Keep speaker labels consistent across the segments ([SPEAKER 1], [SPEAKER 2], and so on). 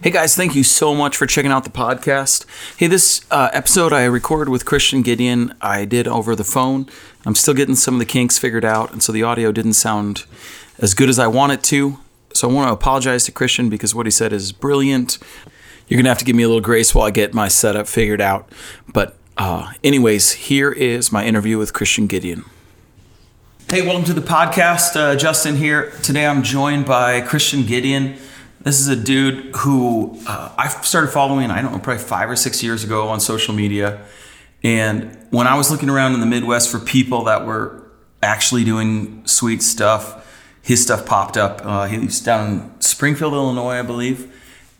[SPEAKER 1] Hey guys, thank you so much for checking out the podcast. Hey, this uh, episode I recorded with Christian Gideon, I did over the phone. I'm still getting some of the kinks figured out, and so the audio didn't sound as good as I want it to. So I want to apologize to Christian because what he said is brilliant. You're going to have to give me a little grace while I get my setup figured out. But, uh, anyways, here is my interview with Christian Gideon. Hey, welcome to the podcast. Uh, Justin here. Today I'm joined by Christian Gideon. This is a dude who uh, I started following, I don't know, probably five or six years ago on social media. And when I was looking around in the Midwest for people that were actually doing sweet stuff, his stuff popped up. Uh, he's down in Springfield, Illinois, I believe.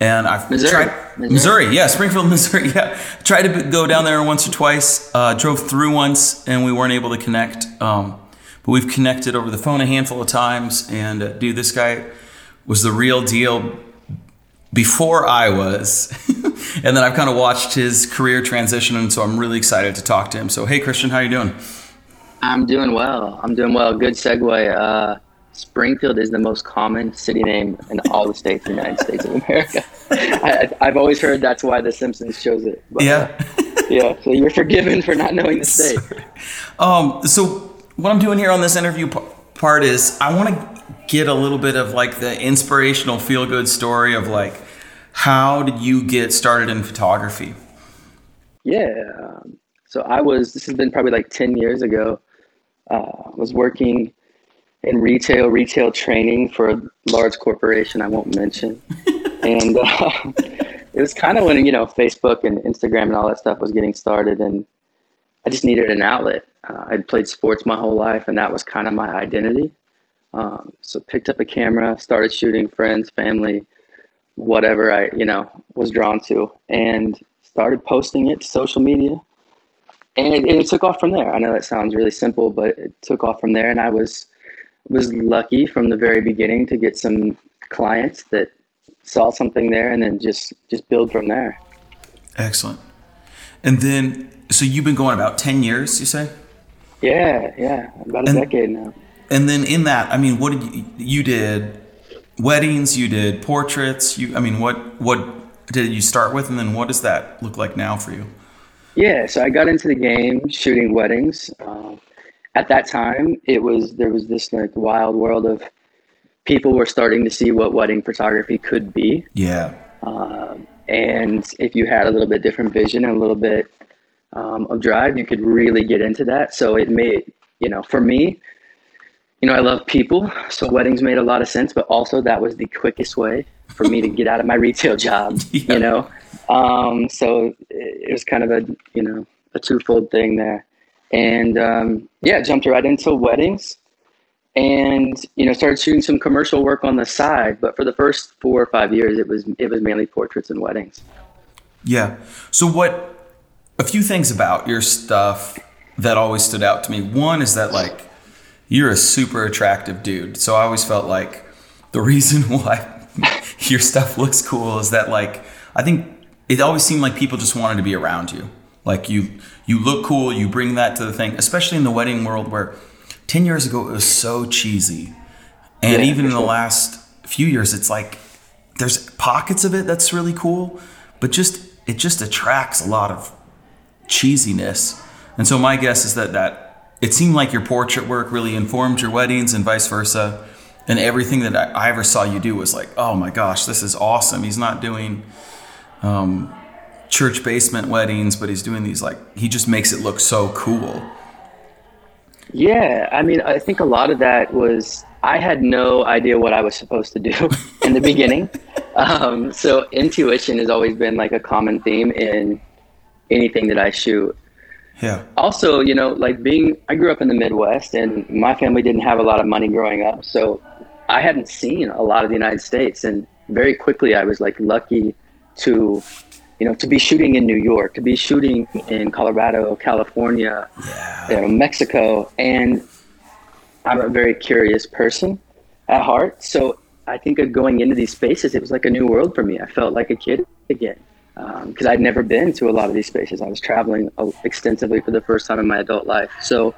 [SPEAKER 1] And I've
[SPEAKER 2] Missouri.
[SPEAKER 1] tried Missouri. Missouri, yeah, Springfield, Missouri, yeah. Tried to go down there once or twice. Uh, drove through once, and we weren't able to connect. Um, but we've connected over the phone a handful of times. And uh, dude, this guy was the real deal before I was. and then I've kind of watched his career transition, and so I'm really excited to talk to him. So, hey, Christian, how you doing?
[SPEAKER 2] I'm doing well. I'm doing well. Good segue. Uh, Springfield is the most common city name in all the states in the United States of America. I, have always heard that's why The Simpsons chose it.
[SPEAKER 1] But, yeah.
[SPEAKER 2] yeah. So you're forgiven for not knowing the state.
[SPEAKER 1] Um, so what I'm doing here on this interview part is I want to get a little bit of like the inspirational feel good story of like how did you get started in photography?
[SPEAKER 2] Yeah. So I was, this has been probably like 10 years ago. Uh, I was working in retail, retail training for a large corporation I won't mention. and uh, it was kind of when, you know, Facebook and Instagram and all that stuff was getting started. And I just needed an outlet. Uh, I'd played sports my whole life, and that was kind of my identity. Um, so picked up a camera, started shooting friends, family, whatever I, you know, was drawn to, and started posting it to social media. And it, it took off from there. I know that sounds really simple, but it took off from there. And I was was lucky from the very beginning to get some clients that saw something there, and then just just build from there.
[SPEAKER 1] Excellent. And then, so you've been going about ten years, you say?
[SPEAKER 2] Yeah, yeah, about a and, decade now
[SPEAKER 1] and then in that, I mean, what did you, you did? Weddings, you did portraits. You, I mean, what what did you start with, and then what does that look like now for you?
[SPEAKER 2] Yeah, so I got into the game shooting weddings. Um, at that time, it was there was this like wild world of people were starting to see what wedding photography could be.
[SPEAKER 1] Yeah.
[SPEAKER 2] Um, and if you had a little bit different vision and a little bit um, of drive, you could really get into that. So it made you know for me you know, I love people, so weddings made a lot of sense, but also that was the quickest way for me to get out of my retail job, yeah. you know? Um, so it was kind of a, you know, a twofold thing there. And um, yeah, jumped right into weddings and, you know, started shooting some commercial work on the side. But for the first four or five years, it was, it was mainly portraits and weddings.
[SPEAKER 1] Yeah. So what, a few things about your stuff that always stood out to me. One is that like, you're a super attractive dude. So I always felt like the reason why your stuff looks cool is that like I think it always seemed like people just wanted to be around you. Like you you look cool, you bring that to the thing, especially in the wedding world where 10 years ago it was so cheesy. And yeah, even in the last few years it's like there's pockets of it that's really cool, but just it just attracts a lot of cheesiness. And so my guess is that that it seemed like your portrait work really informed your weddings and vice versa. And everything that I, I ever saw you do was like, oh my gosh, this is awesome. He's not doing um, church basement weddings, but he's doing these like, he just makes it look so cool.
[SPEAKER 2] Yeah. I mean, I think a lot of that was, I had no idea what I was supposed to do in the beginning. Um, so intuition has always been like a common theme in anything that I shoot.
[SPEAKER 1] Yeah.
[SPEAKER 2] Also, you know, like being, I grew up in the Midwest and my family didn't have a lot of money growing up. So I hadn't seen a lot of the United States. And very quickly, I was like lucky to, you know, to be shooting in New York, to be shooting in Colorado, California, yeah. you know, Mexico. And I'm a very curious person at heart. So I think of going into these spaces, it was like a new world for me. I felt like a kid again because um, I'd never been to a lot of these spaces. I was traveling uh, extensively for the first time in my adult life. So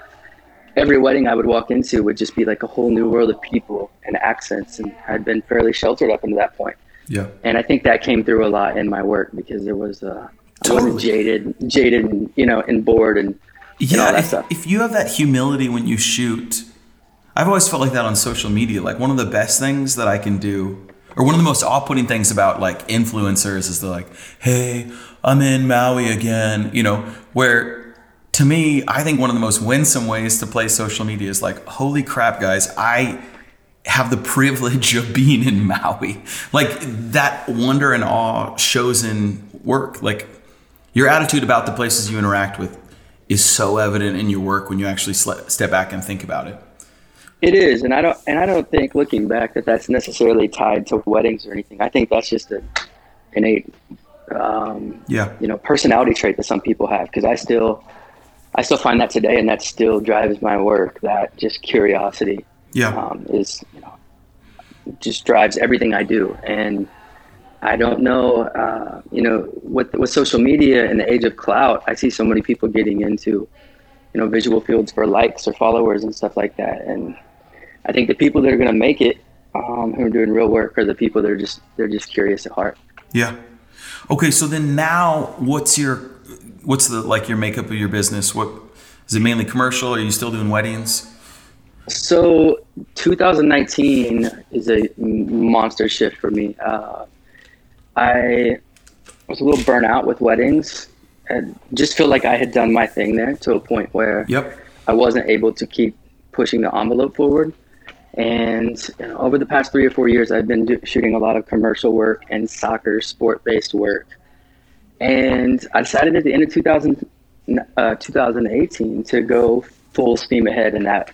[SPEAKER 2] every wedding I would walk into would just be like a whole new world of people and accents, and I'd been fairly sheltered up until that point.
[SPEAKER 1] Yeah.
[SPEAKER 2] And I think that came through a lot in my work because it was uh, I
[SPEAKER 1] Totally.
[SPEAKER 2] wasn't jaded, jaded, and you know, and bored and, and
[SPEAKER 1] Yeah,
[SPEAKER 2] that
[SPEAKER 1] if,
[SPEAKER 2] stuff.
[SPEAKER 1] if you have that humility when you shoot, I've always felt like that on social media. Like one of the best things that I can do, or one of the most off-putting things about like influencers is they're like, "Hey, I'm in Maui again," you know, where to me, I think one of the most winsome ways to play social media is like, "Holy crap, guys, I." have the privilege of being in Maui. Like that wonder and awe shows in work. Like your attitude about the places you interact with is so evident in your work when you actually step back and think about it.
[SPEAKER 2] It is, and I don't, and I don't think looking back that that's necessarily tied to weddings or anything. I think that's just an innate, um,
[SPEAKER 1] Yeah.
[SPEAKER 2] you know, personality trait that some people have. Because I still, I still find that today, and that still drives my work. That just curiosity
[SPEAKER 1] Yeah.
[SPEAKER 2] um, is, you know, just drives everything I do. And I don't know, uh, you know, with with social media and the age of clout, I see so many people getting into, you know, visual fields for likes or followers and stuff like that. And I think the people that are going to make it, um, who are doing real work, are the people that are just they're just curious at heart.
[SPEAKER 1] Yeah. Okay, so then now what's your what's the like your makeup of your business? What is it mainly commercial? Are you still doing weddings?
[SPEAKER 2] So 2019 is a monster shift for me. Uh, I was a little burnt out with weddings and just feel like I had done my thing there to a point where
[SPEAKER 1] Yep.
[SPEAKER 2] I wasn't able to keep pushing the envelope forward. And over the past three or four years, I've been do- shooting a lot of commercial work and soccer sport based work. And I decided at the end of 2000, uh, 2018 to go full steam ahead in that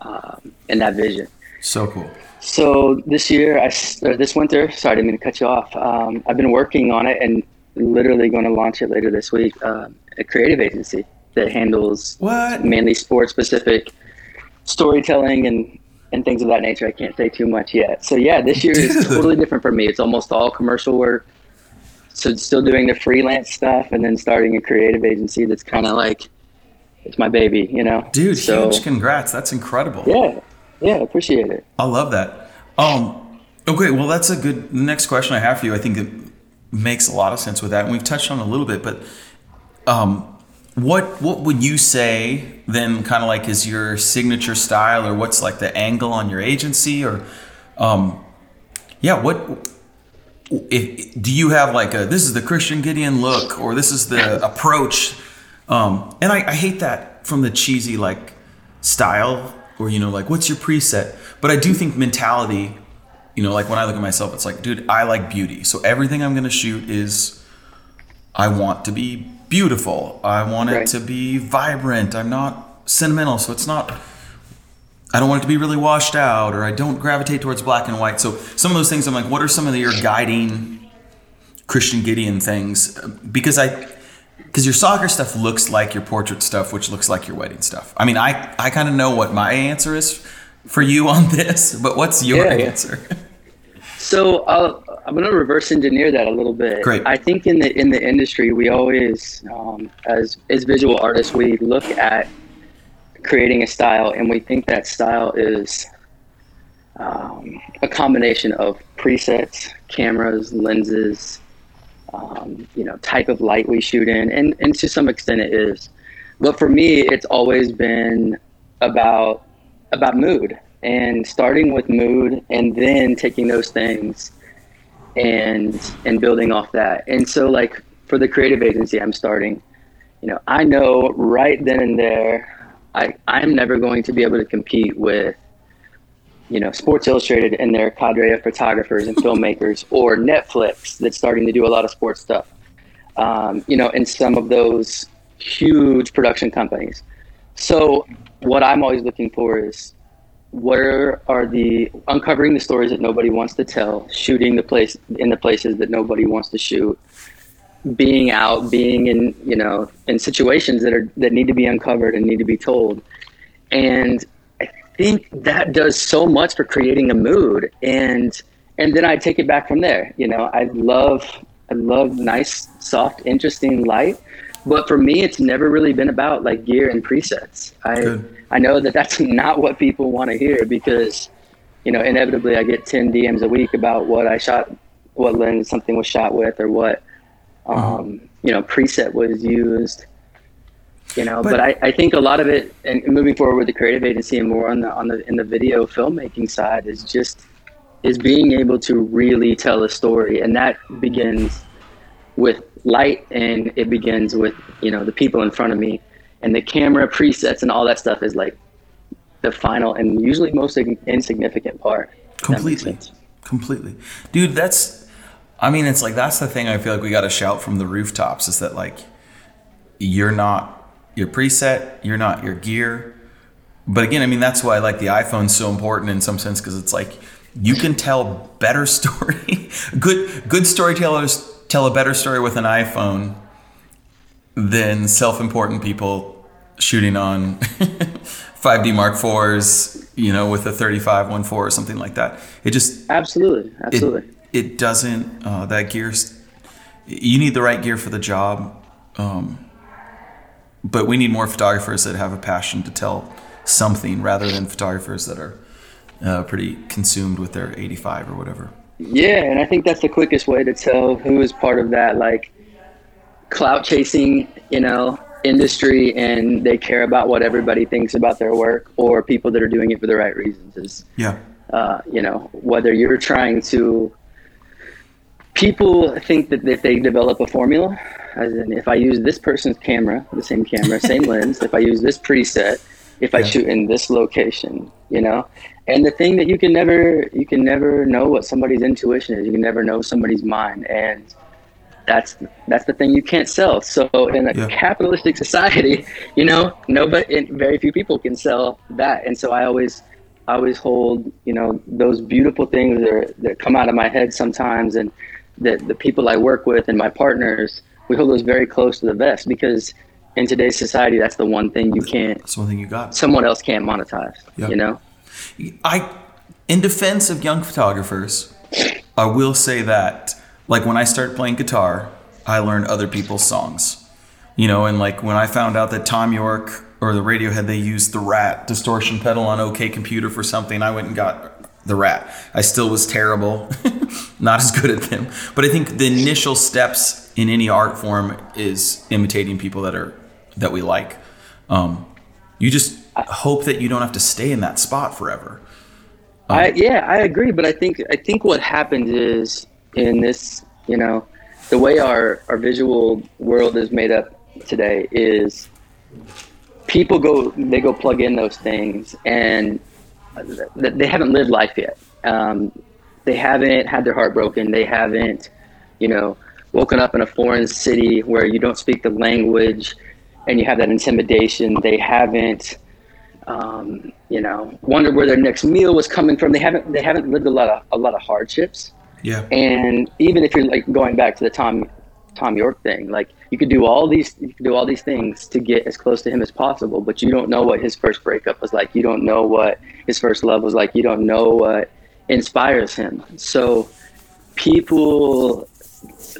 [SPEAKER 2] um, in that vision.
[SPEAKER 1] So cool.
[SPEAKER 2] So this year, I or this winter, sorry, I didn't mean to cut you off. Um, I've been working on it and literally going to launch it later this week. Um, a creative agency that handles
[SPEAKER 1] What?
[SPEAKER 2] mainly sports specific storytelling and and things of that nature. I can't say too much yet. So yeah, this year is totally different for me. It's almost all commercial work. So still doing the freelance stuff and then starting a creative agency that's kind of like it's my baby, you know.
[SPEAKER 1] Dude,
[SPEAKER 2] so,
[SPEAKER 1] huge congrats. That's incredible.
[SPEAKER 2] Yeah, yeah, appreciate it.
[SPEAKER 1] I love that. Um, okay, well, that's a good. The next question I have for you, I think it makes a lot of sense with that, and we've touched on a little bit. But um, what what would you say then, kind of like, is your signature style, or what's like the angle on your agency, or um, yeah, what if, do you have like a this is the Christian Gideon look, or this is the approach? Um, and I, I hate that from the cheesy like style or you know like what's your preset? But i do think mentality you know like when i look at myself it's like dude i like beauty. So everything i'm going to shoot is i want to be beautiful i want it
[SPEAKER 2] Right.
[SPEAKER 1] to be vibrant i'm not sentimental so it's not i don't want it to be really washed out or i don't gravitate towards black and white so some of those things i'm like what are some of your guiding christian gideon things because i because your soccer stuff looks like your portrait stuff, which looks like your wedding stuff. I mean, I, I kind of know what my answer is for you on this, but what's your
[SPEAKER 2] Yeah, yeah. So I'll, I'm going to reverse engineer that a little bit.
[SPEAKER 1] Great.
[SPEAKER 2] I think in the in the industry, we always, um, as as visual artists, we look at creating a style, and we think that style is um, a combination of presets, cameras, lenses, um, you know, type of light we shoot in, and and to some extent it is. But for me, it's always been about about mood and starting with mood and then taking those things and and building off that. And so like for the creative agency I'm starting, you know, I know right then and there I I'm never going to be able to compete with you know, Sports Illustrated and their cadre of photographers and filmmakers, or Netflix that's starting to do a lot of sports stuff. Um, you know, and some of those huge production companies. So, what I'm always looking for is where are the uncovering the stories that nobody wants to tell, shooting the place in the places that nobody wants to shoot, being out, being in you know in situations that are that need to be uncovered and need to be told, and I think that does so much for creating a mood and and then I take it back from there. You know, I love I love nice, soft, interesting light. But for me, it's never really been about like gear and presets. I
[SPEAKER 1] Good.
[SPEAKER 2] I know that that's not what people want to hear because, you know, inevitably I get ten DMs a week about what I shot what lens something was shot with or what um, you know preset was used you know but, but I, I think a lot of it and moving forward with the creative agency and more on the on the in the video filmmaking side is just is being able to really tell a story. And that begins with light and it begins with you know the people in front of me and the camera presets and all that stuff is like the final and usually most insignificant part
[SPEAKER 1] completely completely dude that's i mean it's like that's the thing i feel like we got to shout from the rooftops is that like you're not your preset, you're not your gear. But again, I mean that's why I like the iPhone so important in some sense because it's like you can tell better story. good good storytellers tell a better story with an iPhone than self-important people shooting on 5D Mark IVs, you know, with a 3514 or something like that. It just
[SPEAKER 2] absolutely, absolutely.
[SPEAKER 1] It, it doesn't. Uh, that gear's. You need the right gear for the job. Um, but we need more photographers that have a passion to tell something rather than photographers that are uh, pretty consumed with their 85 or whatever.
[SPEAKER 2] Yeah, and I think that's the quickest way to tell who is part of that like clout chasing, you know, industry and they care about what everybody thinks about their work or people that are doing it for the right reasons is
[SPEAKER 1] yeah.
[SPEAKER 2] uh, you know whether you're trying to people think that if they develop a formula as in, if I use this person's camera, the same camera, same lens, if I use this preset, if I shoot in this location, you know, and the thing that you can never, you can never know what somebody's intuition is. You can never know somebody's mind, and that's that's the thing you can't sell. So in a yeah. capitalistic society, you know, nobody, very few people can sell that. And so I always, I always hold, you know, those beautiful things that, are, that come out of my head sometimes, and that the people I work with and my partners we hold those very close to the vest because in today's society, that's the one thing you can't.
[SPEAKER 1] That's one thing you got.
[SPEAKER 2] Someone else can't monetize. Yeah. You know.
[SPEAKER 1] I, in defense of young photographers, I will say that like when I started playing guitar, I learned other people's songs. You know, and like when I found out that Thom Yorke or the Radiohead they used the Rat distortion pedal on OK Computer for something, I went and got the Rat. I still was terrible, not as good at them. But I think the initial steps in any art form is imitating people that are that we like. Um, you just hope that you don't have to stay in that spot forever.
[SPEAKER 2] Um, I, yeah, I agree, but I think I think what happens is in this, you know, the way our our visual world is made up today is people go they go plug in those things and they haven't lived life yet. Um, they haven't had their heart broken. They haven't, you know, woken up in a foreign city where you don't speak the language and you have that intimidation. They haven't, um, you know, wondered where their next meal was coming from. They haven't they haven't lived a lot of a lot of hardships.
[SPEAKER 1] Yeah.
[SPEAKER 2] And even if you're like going back to the Tom Thom Yorke thing, like you could do all these you could do all these things to get as close to him as possible, but you don't know what his first breakup was like. You don't know what his first love was like. You don't know what inspires him. So people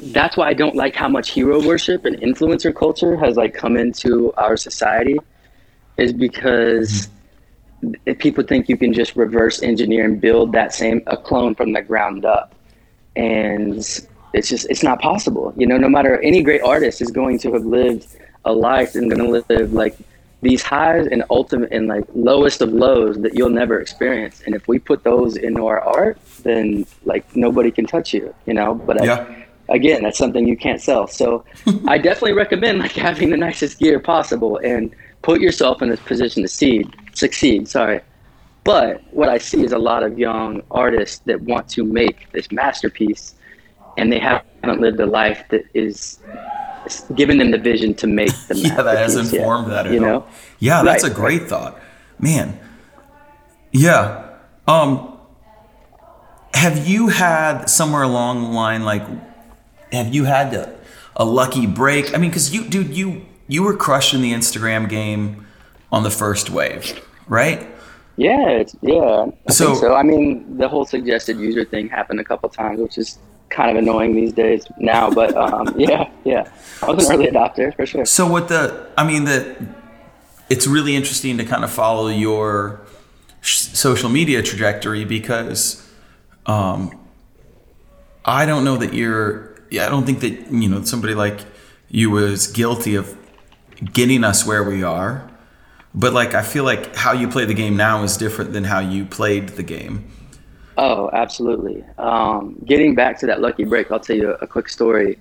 [SPEAKER 2] that's why I don't like how much hero worship and influencer culture has like come into our society is because mm-hmm. people think you can just reverse engineer and build that same a clone from the ground up and it's just it's not possible you know no matter any great artist is going to have lived a life and going to live like these highs and ultimate and like lowest of lows that you'll never experience and if we put those into our art then like nobody can touch you you know but yeah. I, again, that's something you can't sell. So I definitely recommend like having the nicest gear possible and put yourself in a position to seed, succeed. Sorry. But what I see is a lot of young artists that want to make this masterpiece and they haven't lived a life that is giving them the vision to make the
[SPEAKER 1] yeah, that has informed yet, that. You know? Yeah, that's right, a great thought. Man. Yeah. Um, have you had somewhere along the line like have you had a, a lucky break? I mean, because you, dude, you you were crushing the Instagram game on the first wave, right?
[SPEAKER 2] Yeah, yeah. I so, so I mean, the whole suggested user thing happened a couple times, which is kind of annoying these days now. But um, yeah, yeah, I was an early adopter for sure.
[SPEAKER 1] So what the? I mean, the it's really interesting to kind of follow your social media trajectory because um, I don't know that you're. Yeah, I don't think that you know somebody like you was guilty of getting us where we are. But like, I feel like how you play the game now is different than how you played the game.
[SPEAKER 2] Oh, absolutely. Um, getting back to that lucky break, I'll tell you a, quick story.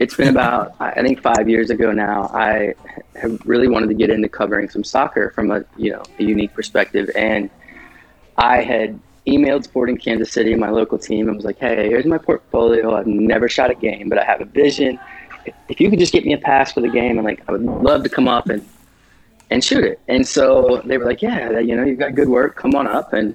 [SPEAKER 2] It's been about, I think, five years ago now. I have really wanted to get into covering some soccer from a you know a unique perspective, and I had emailed Sporting Kansas City, my local team, and was like, "Hey, here's my portfolio. I've never shot a game, but I have a vision. If you could just get me a pass for the game, and like, I would love to come up and and shoot it." And so they were like, "Yeah, you know, you've got good work. Come on up." And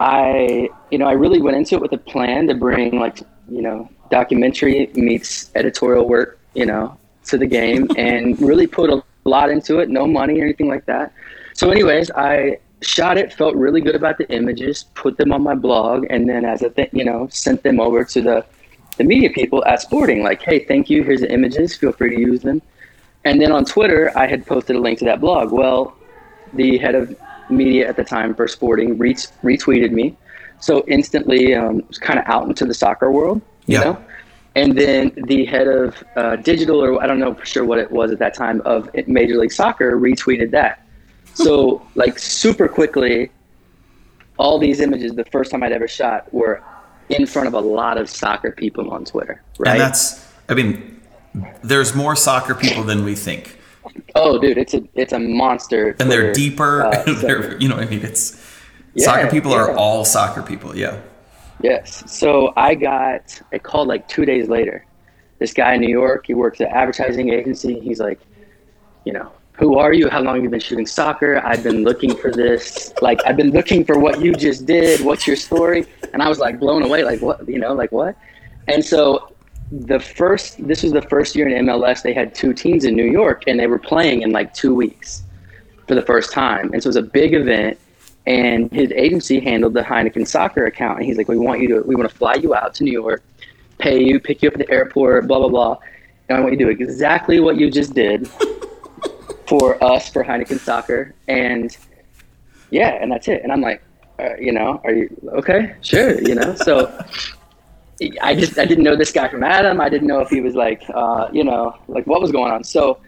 [SPEAKER 2] I, you know, I really went into it with a plan to bring like, you know, documentary meets editorial work, you know, to the game, and really put a lot into it. No money or anything like that. So, anyways, I shot it, felt really good about the images, put them on my blog, and then as a thing, you know, sent them over to the the media people at Sporting, like, hey, thank you, here's the images, feel free to use them. And then on Twitter, I had posted a link to that blog. Well, the head of media at the time for Sporting retweeted me, so instantly um, was kind of out into the soccer world, you yeah. know. And then the head of uh, digital, or I don't know for sure what it was at that time, of Major League Soccer retweeted that. So like super quickly, all these images the first time I'd ever shot were in front of a lot of soccer people on Twitter. Right.
[SPEAKER 1] And that's I mean, there's more soccer people than we think.
[SPEAKER 2] Oh, dude, it's a it's a monster.
[SPEAKER 1] And Twitter, they're deeper. Uh, they're you know I mean it's yeah, soccer people yeah. are all soccer people. Yeah.
[SPEAKER 2] Yes. So I got a call like two days later. This guy in New York, he works at advertising agency. He's like, you know, who are you? How long have you been shooting soccer? I've been looking for this. Like, I've been looking for what you just did. What's your story? And I was like blown away. Like, what? You know, like what? And so the first, this was the first year in MLS. They had two teams in New York, and they were playing in like two weeks for the first time. And so it was a big event. And his agency handled the Heineken soccer account. And he's like, we want you to, we want to fly you out to New York, pay you, pick you up at the airport, blah blah blah. And I want you to do exactly what you just did for us for Heineken Soccer, and yeah, and that's it. And I'm like, uh, you know, are you okay? Sure, you know. So I just I didn't know this guy from Adam. I didn't know if he was like, uh, you know, like what was going on. So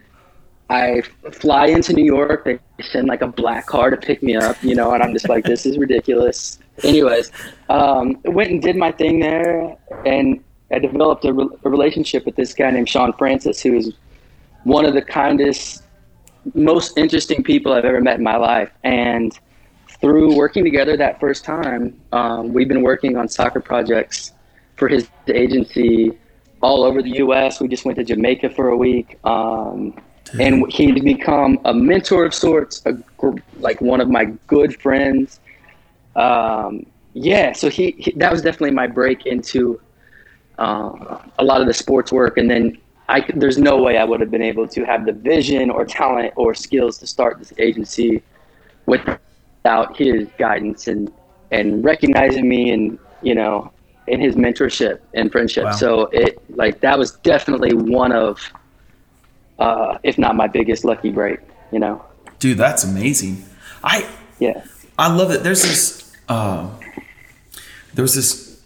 [SPEAKER 2] I fly into New York. They send like a black car to pick me up, you know, and I'm just like, this is ridiculous. Anyways, um, went and did my thing there, and I developed a, re- a relationship with this guy named Sean Francis, who is one of the kindest most interesting people I've ever met in my life. And through working together that first time, um, we've been working on soccer projects for his agency all over the U.S. We just went to Jamaica for a week, um, and he'd become a mentor of sorts, a, like one of my good friends. Um, yeah, so he, he, that was definitely my break into uh, a lot of the sports work, and then I, there's no way I would have been able to have the vision or talent or skills to start this agency without his guidance and and recognizing me and you know in his mentorship and friendship. Wow. So it like that was definitely one of, uh, if not my biggest lucky break. You know,
[SPEAKER 1] dude, that's amazing. I
[SPEAKER 2] yeah,
[SPEAKER 1] I love it. There's this uh, there was this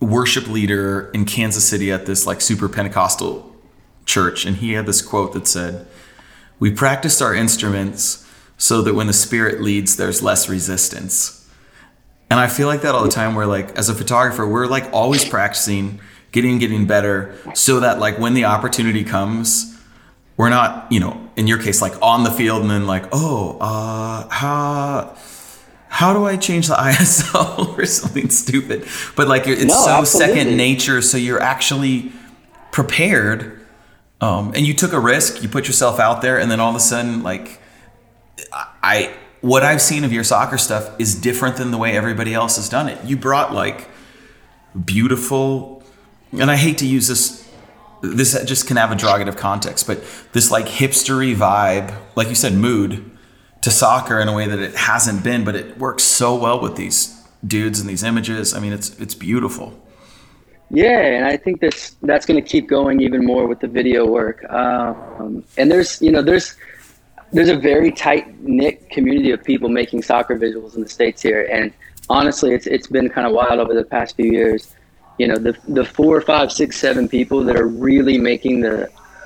[SPEAKER 1] worship leader in Kansas City at this like super Pentecostal church, and he had this quote that said, We practice our instruments so that when the Spirit leads, there's less resistance. And I feel like that all the time. Where like as a photographer, we're like always practicing, getting getting better, so that like when the opportunity comes, we're not, you know, in your case, like on the field and then like, oh, uh, how how do I change the ISO or something stupid? But like it's no, so absolutely. second nature, so you're actually prepared um, and you took a risk, you put yourself out there, and then all of a sudden, like, I, what I've seen of your soccer stuff is different than the way everybody else has done it. You brought like beautiful, and I hate to use this, this just can have a derogative context, but this like hipstery vibe, like you said, mood to soccer in a way that it hasn't been, but it works so well with these dudes and these images. I mean, it's it's beautiful.
[SPEAKER 2] Yeah, and I think that's that's going to keep going even more with the video work. Um, and there's you know there's there's a very tight knit community of people making soccer visuals in the states here, and honestly, it's it's been kind of wild over the past few years. you know the the four, five, six, seven people that are really making the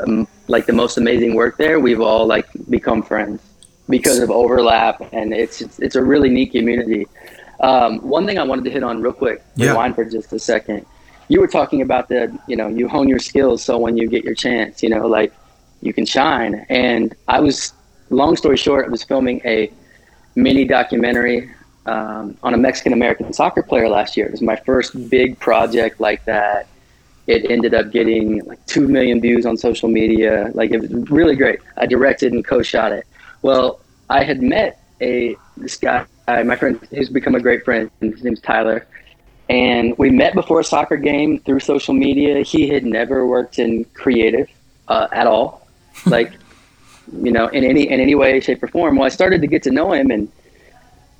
[SPEAKER 2] um, like the most amazing work there. We've all like become friends because of overlap, and it's it's, it's a really neat community. Um, one thing I wanted to hit on real quick,
[SPEAKER 1] Yeah.
[SPEAKER 2] rewind for just a second. You were talking about the, you know, you hone your skills so when you get your chance, you know, like you can shine. And I was, long story short, I was filming a mini documentary um, on a Mexican American soccer player last year. It was my first big project like that. It ended up getting like 2 million views on social media. Like it was really great. I directed and co-shot it. Well, I had met a this guy, my friend, who's become a great friend. His name's Tyler, and we met before a soccer game through social media. He had never worked in creative uh, at all, like you know, in any in any way, shape, or form. Well, I started to get to know him, and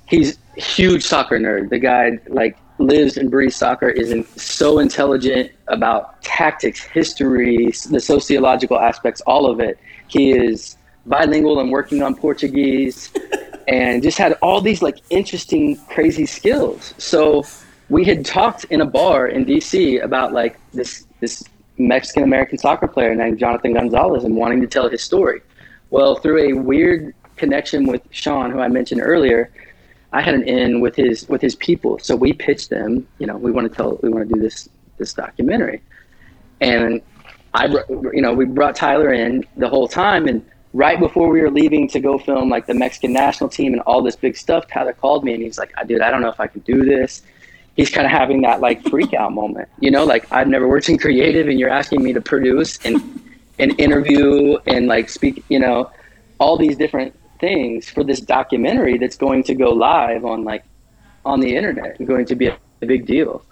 [SPEAKER 2] he's a huge soccer nerd. The guy like lives and breathes soccer. is in, so intelligent about tactics, history, the sociological aspects, all of it. He is bilingual and working on Portuguese and just had all these like interesting, crazy skills. So we had talked in a bar in DC about like this this Mexican American soccer player named Jonathan Gonzalez and wanting to tell his story. Well, through a weird connection with Sean, who I mentioned earlier, I had an in with his with his people. So we pitched them. You know, we want to tell we want to do this this documentary, and I, you know, we brought Tyler in the whole time, and right before we were leaving to go film like the Mexican national team and all this big stuff, Tyler called me and he's like, "Dude, I don't know if I can do this." He's kind of having that like freak out moment, you know, like I've never worked in creative, and you're asking me to produce and and interview and like speak, you know, all these different things for this documentary that's going to go live on like on the internet and going to be a, a big deal.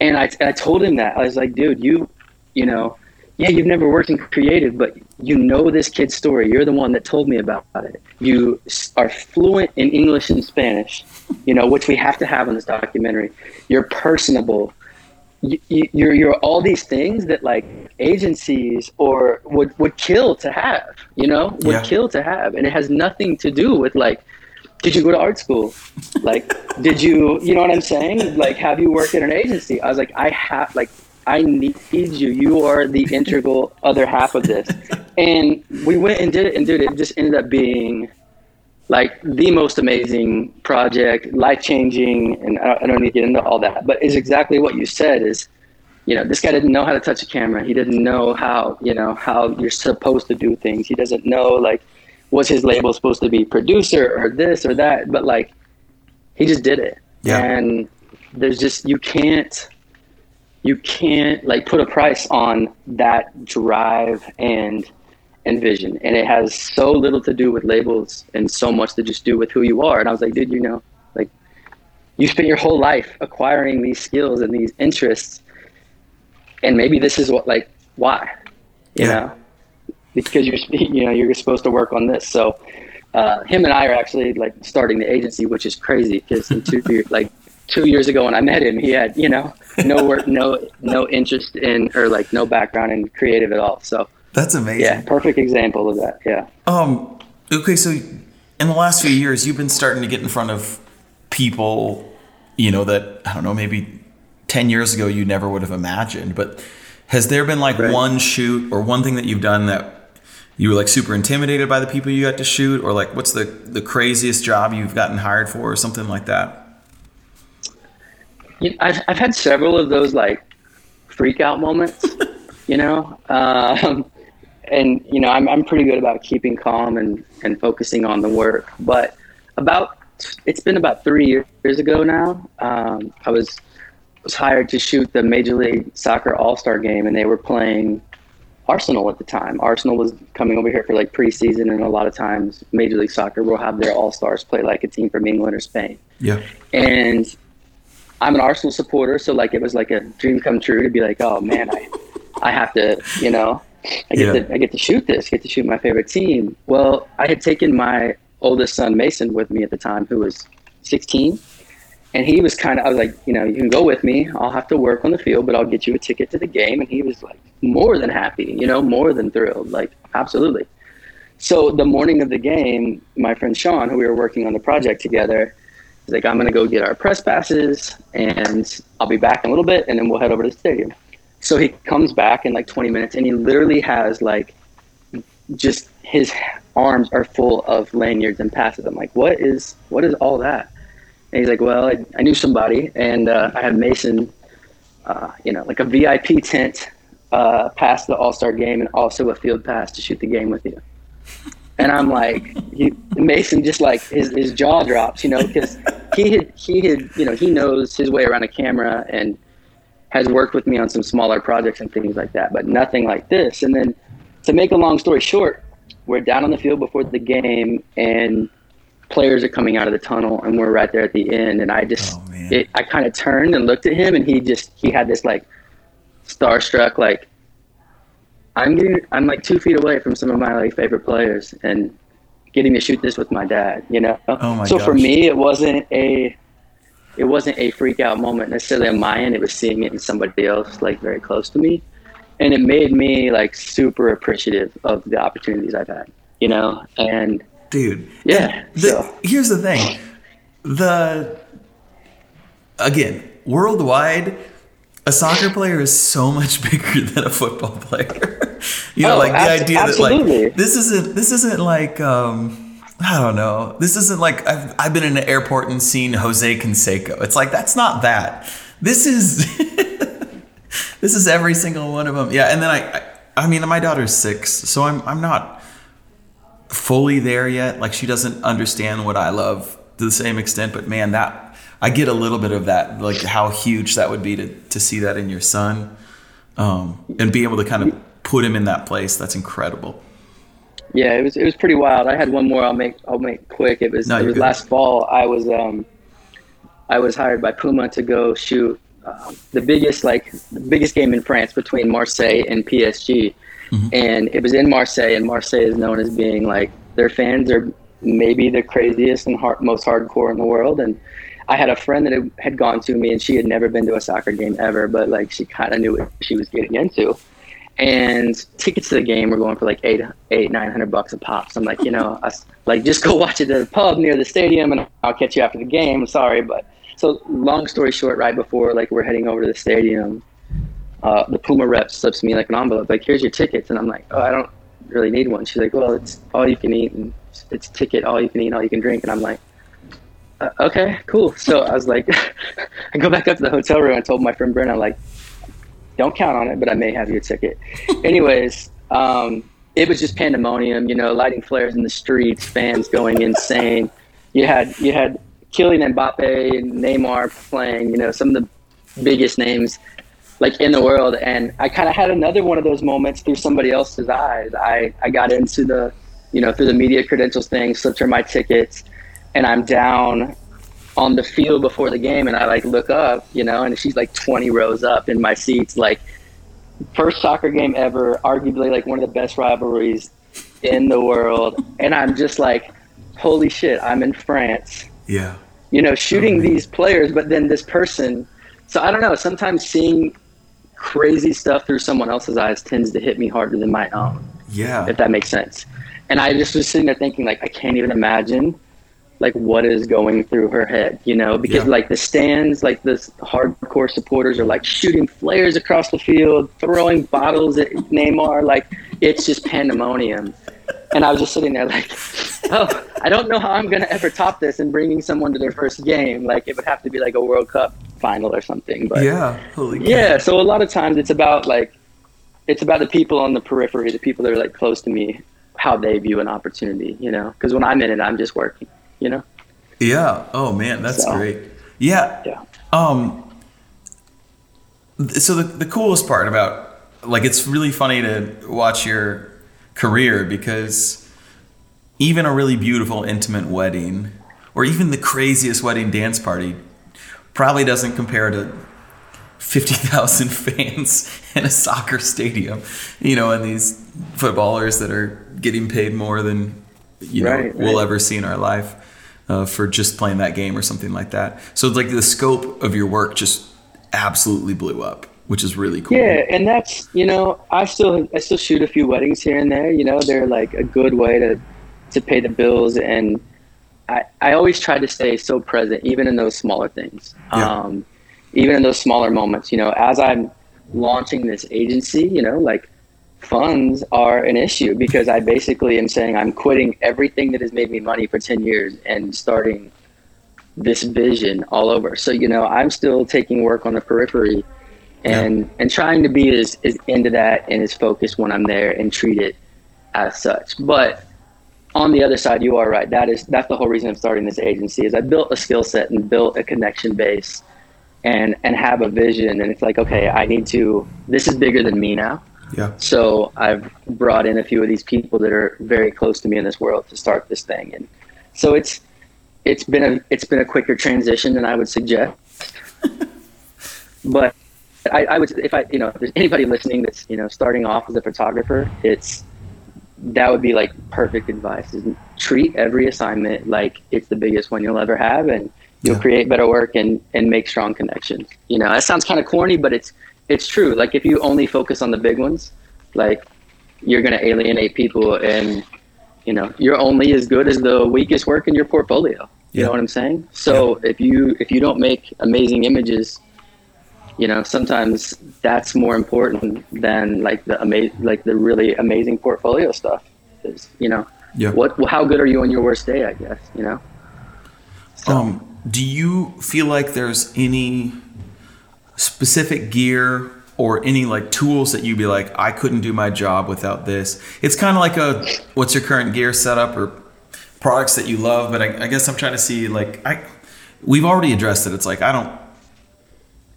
[SPEAKER 2] And I, I told him that I was like, dude, you, you know, yeah, you've never worked in creative, but you know this kid's story. You're the one that told me about it. You are fluent in English and Spanish, you know, which we have to have in this documentary. You're personable. You, you- you're you're all these things that like agencies or would would kill to have, you know, would
[SPEAKER 1] Yeah.
[SPEAKER 2] kill to have, and it has nothing to do with like did you go to art school? Like, did you, you know what I'm saying? Like, have you worked at an agency? I was like, I have, like, I need you. You are the integral other half of this. And we went and did it, and dude, it just ended up being like the most amazing project, life changing. And I I don't need to get into all that, but it's exactly what you said is, you know, this guy didn't know how to touch a camera. He didn't know how, you know, how you're supposed to do things. He doesn't know, like, was his label supposed to be producer or this or that? But like, he just did it.
[SPEAKER 1] Yeah.
[SPEAKER 2] And there's just you can't you can't like put a price on that drive and and vision. And it has so little to do with labels and so much to just do with who you are. And I was like, dude, you know, like you spent your whole life acquiring these skills and these interests and maybe this is what like why you
[SPEAKER 1] Yeah.
[SPEAKER 2] know because you're you know you're supposed to work on this so uh, him and I are actually like starting the agency which is crazy because in two years like two years ago when I met him he had you know no work no no interest in or like no background in creative at all so
[SPEAKER 1] That's amazing.
[SPEAKER 2] yeah perfect example of that yeah
[SPEAKER 1] Um. Okay. So, in the last few years, you've been starting to get in front of people, you know, that I don't know, maybe ten years ago you never would have imagined. But has there been like
[SPEAKER 2] Right.
[SPEAKER 1] one shoot or one thing that you've done that you were like super intimidated by the people you got to shoot, or like what's the the craziest job you've gotten hired for, or something like that?
[SPEAKER 2] You I've I've had several of those like freak out moments, you know, um, and you know I'm I'm pretty good about keeping calm and and focusing on the work. But about it's been about three years ago now. Um, I was was hired to shoot the Major League Soccer All Star game, and they were playing Arsenal at the time. Arsenal was coming over here for like preseason, and a lot of times Major League Soccer will have their All Stars play like a team from England or Spain
[SPEAKER 1] Yeah.
[SPEAKER 2] and I'm an Arsenal supporter, so like it was like a dream come true to be like, oh man, I, I have to, you know, I get
[SPEAKER 1] Yeah.
[SPEAKER 2] to, I get to shoot this, get to shoot my favorite team. Well, I had taken my oldest son Mason with me at the time, who was 16, and he was kind of, I was like, you know, you can go with me. I'll have to work on the field, but I'll get you a ticket to the game. And he was like, more than happy, you know, more than thrilled, like absolutely. So the morning of the game, my friend Sean, who we were working on the project together, He's like, I'm gonna go get our press passes, and I'll be back in a little bit, and then we'll head over to the stadium. So he comes back in like 20 minutes, and he literally has like just his arms are full of lanyards and passes. I'm like, what is what is all that? And he's like, well, I, I knew somebody, and uh, I had Mason, uh, you know, like a VIP tent uh, past the All Star game, and also a field pass to shoot the game with you. And I'm like, he, Mason just like his, his jaw drops, you know, because he had he had you know he knows his way around a camera and has worked with me on some smaller projects and things like that, but nothing like this. And then to make a long story short, we're down on the field before the game and players are coming out of the tunnel and we're right there at the end and I just oh, it, I kind of turned and looked at him and he just he had this like starstruck like I'm getting I'm like two feet away from some of my like favorite players and getting to shoot this with my dad, you know.
[SPEAKER 1] Oh my
[SPEAKER 2] so
[SPEAKER 1] gosh.
[SPEAKER 2] for me, it wasn't a it wasn't a freak out moment necessarily on my end. It was seeing it in somebody else like very close to me, and it made me like super appreciative of the opportunities I've had, you know. And
[SPEAKER 1] dude,
[SPEAKER 2] yeah.
[SPEAKER 1] The,
[SPEAKER 2] so
[SPEAKER 1] here's the thing, the again worldwide a soccer player is so much bigger than a football player. you know,
[SPEAKER 2] oh,
[SPEAKER 1] like the idea
[SPEAKER 2] absolutely.
[SPEAKER 1] that like this isn't this isn't like um I don't know. This isn't like I've I've been in an airport and seen Jose Canseco. It's like that's not that. This is this is every single one of them. Yeah, and then I, I I mean my daughter's 6, so I'm I'm not fully there yet. Like she doesn't understand what I love to the same extent, but man, that I get a little bit of that, like how huge that would be to, to see that in your son um, and be able to kind of put him in that place. That's incredible.
[SPEAKER 2] Yeah, it was it was pretty wild. I had one more. I'll make I'll make quick. It was
[SPEAKER 1] no,
[SPEAKER 2] it was
[SPEAKER 1] good.
[SPEAKER 2] last fall. I was um I was hired by Puma to go shoot uh, the biggest like the biggest game in France between Marseille and PSG, mm-hmm. and it was in Marseille. And Marseille is known as being like their fans are maybe the craziest and hard, most hardcore in the world, and I had a friend that had gone to me and she had never been to a soccer game ever, but like she kind of knew what she was getting into. And tickets to the game were going for like eight, eight, nine hundred bucks a pop. So I'm like, you know, I, like just go watch it at a pub near the stadium, and I'll catch you after the game. Sorry, but so long story short, right before like we're heading over to the stadium, uh, the Puma rep slips me like an envelope, like here's your tickets, and I'm like, oh, I don't really need one. She's like, well, it's all you can eat, and it's ticket, all you can eat, all you can drink, and I'm like, uh, okay, cool. So I was like, I go back up to the hotel room. I told my friend Brent, I'm like, don't count on it, but I may have your ticket. Anyways, um, it was just pandemonium, you know, lighting flares in the streets, fans going insane. You had you had Kylian Mbappe, and Neymar playing, you know, some of the biggest names like in the world. And I kind of had another one of those moments through somebody else's eyes. I, I got into the, you know, through the media credentials thing, slipped her my tickets and I'm down on the field before the game and I like look up, you know, and she's like 20 rows up in my seats, like first soccer game ever, arguably like one of the best rivalries in the world. And I'm just like, holy shit, I'm in France.
[SPEAKER 1] Yeah.
[SPEAKER 2] You know, shooting these players, but then this person. So I don't know, sometimes seeing crazy stuff through someone else's eyes tends to hit me harder than my own.
[SPEAKER 1] Yeah.
[SPEAKER 2] If that makes sense. And I just was sitting there thinking, like, I can't even imagine like what is going through her head, you know, because yeah. like the stands, like the hardcore supporters are like shooting flares across the field, throwing bottles at Neymar, like it's just pandemonium. And I was just sitting there like, oh, I don't know how I'm gonna ever top this and bringing someone to their first game. Like it would have to be like a World Cup final or something. But
[SPEAKER 1] yeah,
[SPEAKER 2] yeah. So a lot of times it's about like, it's about the people on the periphery, the people that are like close to me, how they view an opportunity, you know. Because when I'm in it, I'm just working you know?
[SPEAKER 1] Yeah. Oh man, that's so, great. Yeah.
[SPEAKER 2] Yeah.
[SPEAKER 1] Um, so the, the coolest part about like it's really funny to watch your career because even a really beautiful intimate wedding or even the craziest wedding dance party probably doesn't compare to 50,000 fans in a soccer stadium, you know, and these footballers that are getting paid more than you know right, we'll ever see in our life uh, for just playing that game or something like that. So like the scope of your work just absolutely blew up, which is really cool.
[SPEAKER 2] Yeah, and that's you know I still I still shoot a few weddings here and there. You know they're like a good way to to pay the bills and I, I always try to stay so present, even in those smaller things.
[SPEAKER 1] Yeah.
[SPEAKER 2] Um, even in those smaller moments, you know, as I'm launching this agency, you know, like funds are an issue because I basically am saying I'm quitting everything that has made me money for 10 years and starting this vision all over. So, you know, I'm still taking work on the periphery and, yeah. and trying to be as, as into that and as focused when I'm there and treat it as such. But on the other side, you are right. That is, that's the whole reason I'm starting this agency is I built a skill set and built a connection base and, and have a vision. And it's like, okay, I need to, this is bigger than me now
[SPEAKER 1] yeah.
[SPEAKER 2] So I've brought in a few of these people that are very close to me in this world to start this thing, and so it's it's been a it's been a quicker transition than I would suggest. but I, I would if I you know if there's anybody listening that's you know starting off as a photographer, it's that would be like perfect advice is treat every assignment like it's the biggest one you'll ever have and you'll yeah. create better work and and make strong connections you know that sounds kind of corny but it's it's true. Like if you only focus on the big ones, like you're going to alienate people and you know, you're only as good as the weakest work in your portfolio. You yeah. know what I'm saying? So yeah. if you if you don't make amazing images, you know, sometimes that's more important than like the ama- like the really amazing portfolio stuff. Is you know,
[SPEAKER 1] yeah.
[SPEAKER 2] what how good are you on your worst day? I guess you know.
[SPEAKER 1] So. Um, do you feel like there's any specific gear or any like tools that you'd be like, I couldn't do my job without this? It's kind of like a what's your current gear setup or products that you love, but I, I guess I'm trying to see like I we've already addressed it. It's like I don't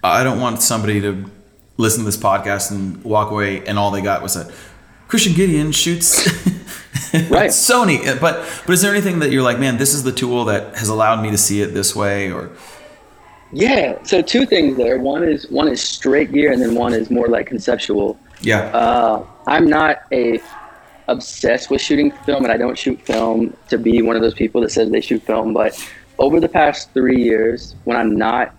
[SPEAKER 1] I don't want somebody to listen to this podcast and walk away and all they got was a Christian Gideon shoots
[SPEAKER 2] right
[SPEAKER 1] Sony. But but is there anything that you're like, man, this is the tool that has allowed me to see it this way or
[SPEAKER 2] yeah. So two things there. One is one is straight gear, and then one is more like conceptual.
[SPEAKER 1] Yeah.
[SPEAKER 2] Uh, I'm not a obsessed with shooting film, and I don't shoot film to be one of those people that says they shoot film. But over the past three years, when I'm not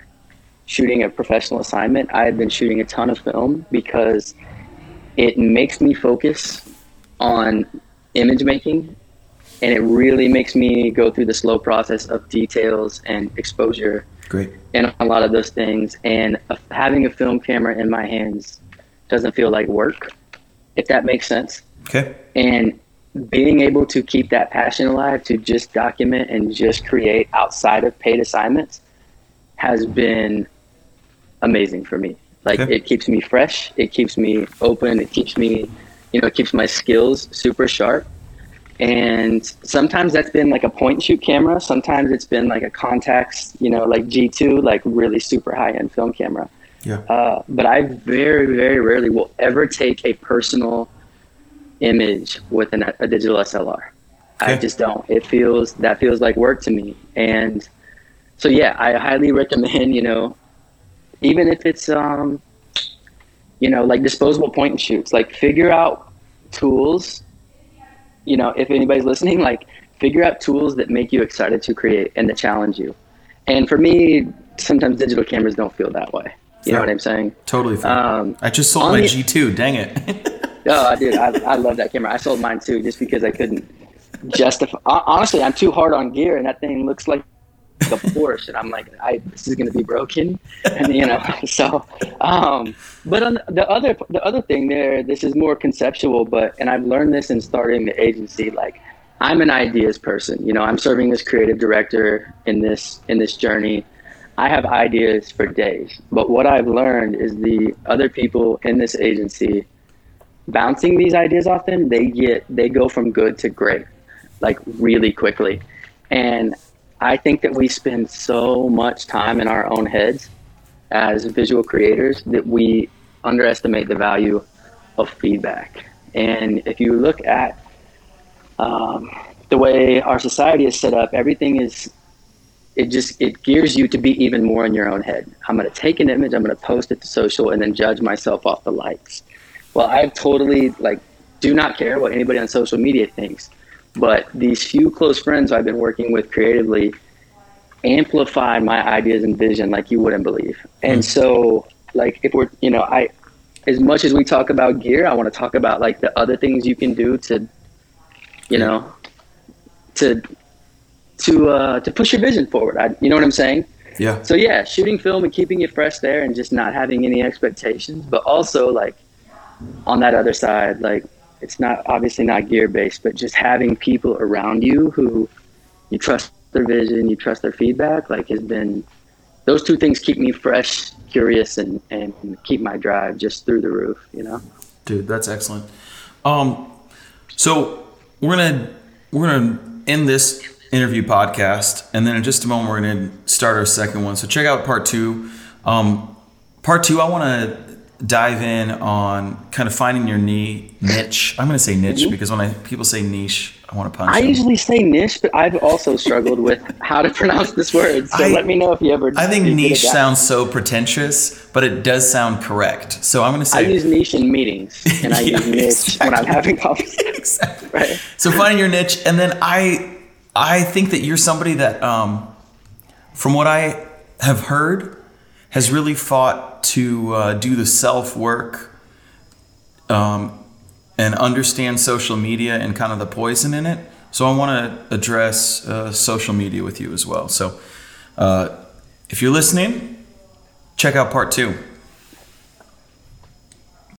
[SPEAKER 2] shooting a professional assignment, I've been shooting a ton of film because it makes me focus on image making and it really makes me go through the slow process of details and exposure
[SPEAKER 1] Great.
[SPEAKER 2] And a lot of those things. And having a film camera in my hands doesn't feel like work, if that makes sense.
[SPEAKER 1] Okay.
[SPEAKER 2] And being able to keep that passion alive to just document and just create outside of paid assignments has been amazing for me. Like okay. it keeps me fresh, it keeps me open, it keeps me, you know, it keeps my skills super sharp and sometimes that's been like a point and shoot camera. Sometimes it's been like a Contax you know like g2 like really super high end film camera.
[SPEAKER 1] Yeah.
[SPEAKER 2] Uh, but i very very rarely will ever take a personal image with an, a digital slr okay. i just don't. It feels that feels like work to me. And so yeah i highly recommend you know even if it's um you know like disposable point and shoots like figure out tools you know, if anybody's listening, like figure out tools that make you excited to create and that challenge you. And for me, sometimes digital cameras don't feel that way. You fair. know what I'm saying?
[SPEAKER 1] Totally. Fair. Um, I just sold my the, G2. Dang it.
[SPEAKER 2] oh, dude, I, I love that camera. I sold mine too, just because I couldn't justify. Honestly, I'm too hard on gear, and that thing looks like a Porsche, and I'm like, I this is gonna be broken, and you know, so. Um, but on the other the other thing there, this is more conceptual, but and I've learned this in starting the agency. Like, I'm an ideas person. You know, I'm serving as creative director in this in this journey. I have ideas for days, but what I've learned is the other people in this agency bouncing these ideas off them, they get they go from good to great, like really quickly. And I think that we spend so much time in our own heads as visual creators that we underestimate the value of feedback. And if you look at um, the way our society is set up, everything is it just it gears you to be even more in your own head. I'm going to take an image, I'm going to post it to social, and then judge myself off the likes. Well, I totally like do not care what anybody on social media thinks. But these few close friends I've been working with creatively amplified my ideas and vision like you wouldn't believe. And mm. so, like, if we're, you know, I, as much as we talk about gear, I want to talk about like the other things you can do to, you know, to to uh, to push your vision forward. I, you know what I'm saying?
[SPEAKER 1] Yeah.
[SPEAKER 2] So yeah, shooting film and keeping it fresh there, and just not having any expectations, but also like on that other side, like it's not obviously not gear based, but just having people around you who you trust their vision, you trust their feedback, like has been those two things keep me fresh, curious, and and keep my drive just through the roof. You know.
[SPEAKER 1] Dude, that's excellent. Um, so we're gonna we're gonna end this interview podcast, and then in just a moment we're gonna start our second one. So check out part two. Um, part two, I want to dive in on kind of finding your knee niche. I'm gonna say niche mm-hmm. because when I people say niche, I want to punch.
[SPEAKER 2] I them. usually say niche, but I've also struggled with how to pronounce this word. So I, let me know if you ever.
[SPEAKER 1] I think niche sounds so pretentious, but it does sound correct. So I'm gonna say
[SPEAKER 2] I use niche in meetings, and I yeah, use niche exactly. when I'm having conversations.
[SPEAKER 1] exactly. Right. So finding your niche, and then I I think that you're somebody that, um, from what I have heard, has really fought to uh, do the self work um, and understand social media and kind of the poison in it. So I want to address uh, social media with you as well. So uh, if you're listening, check out part two.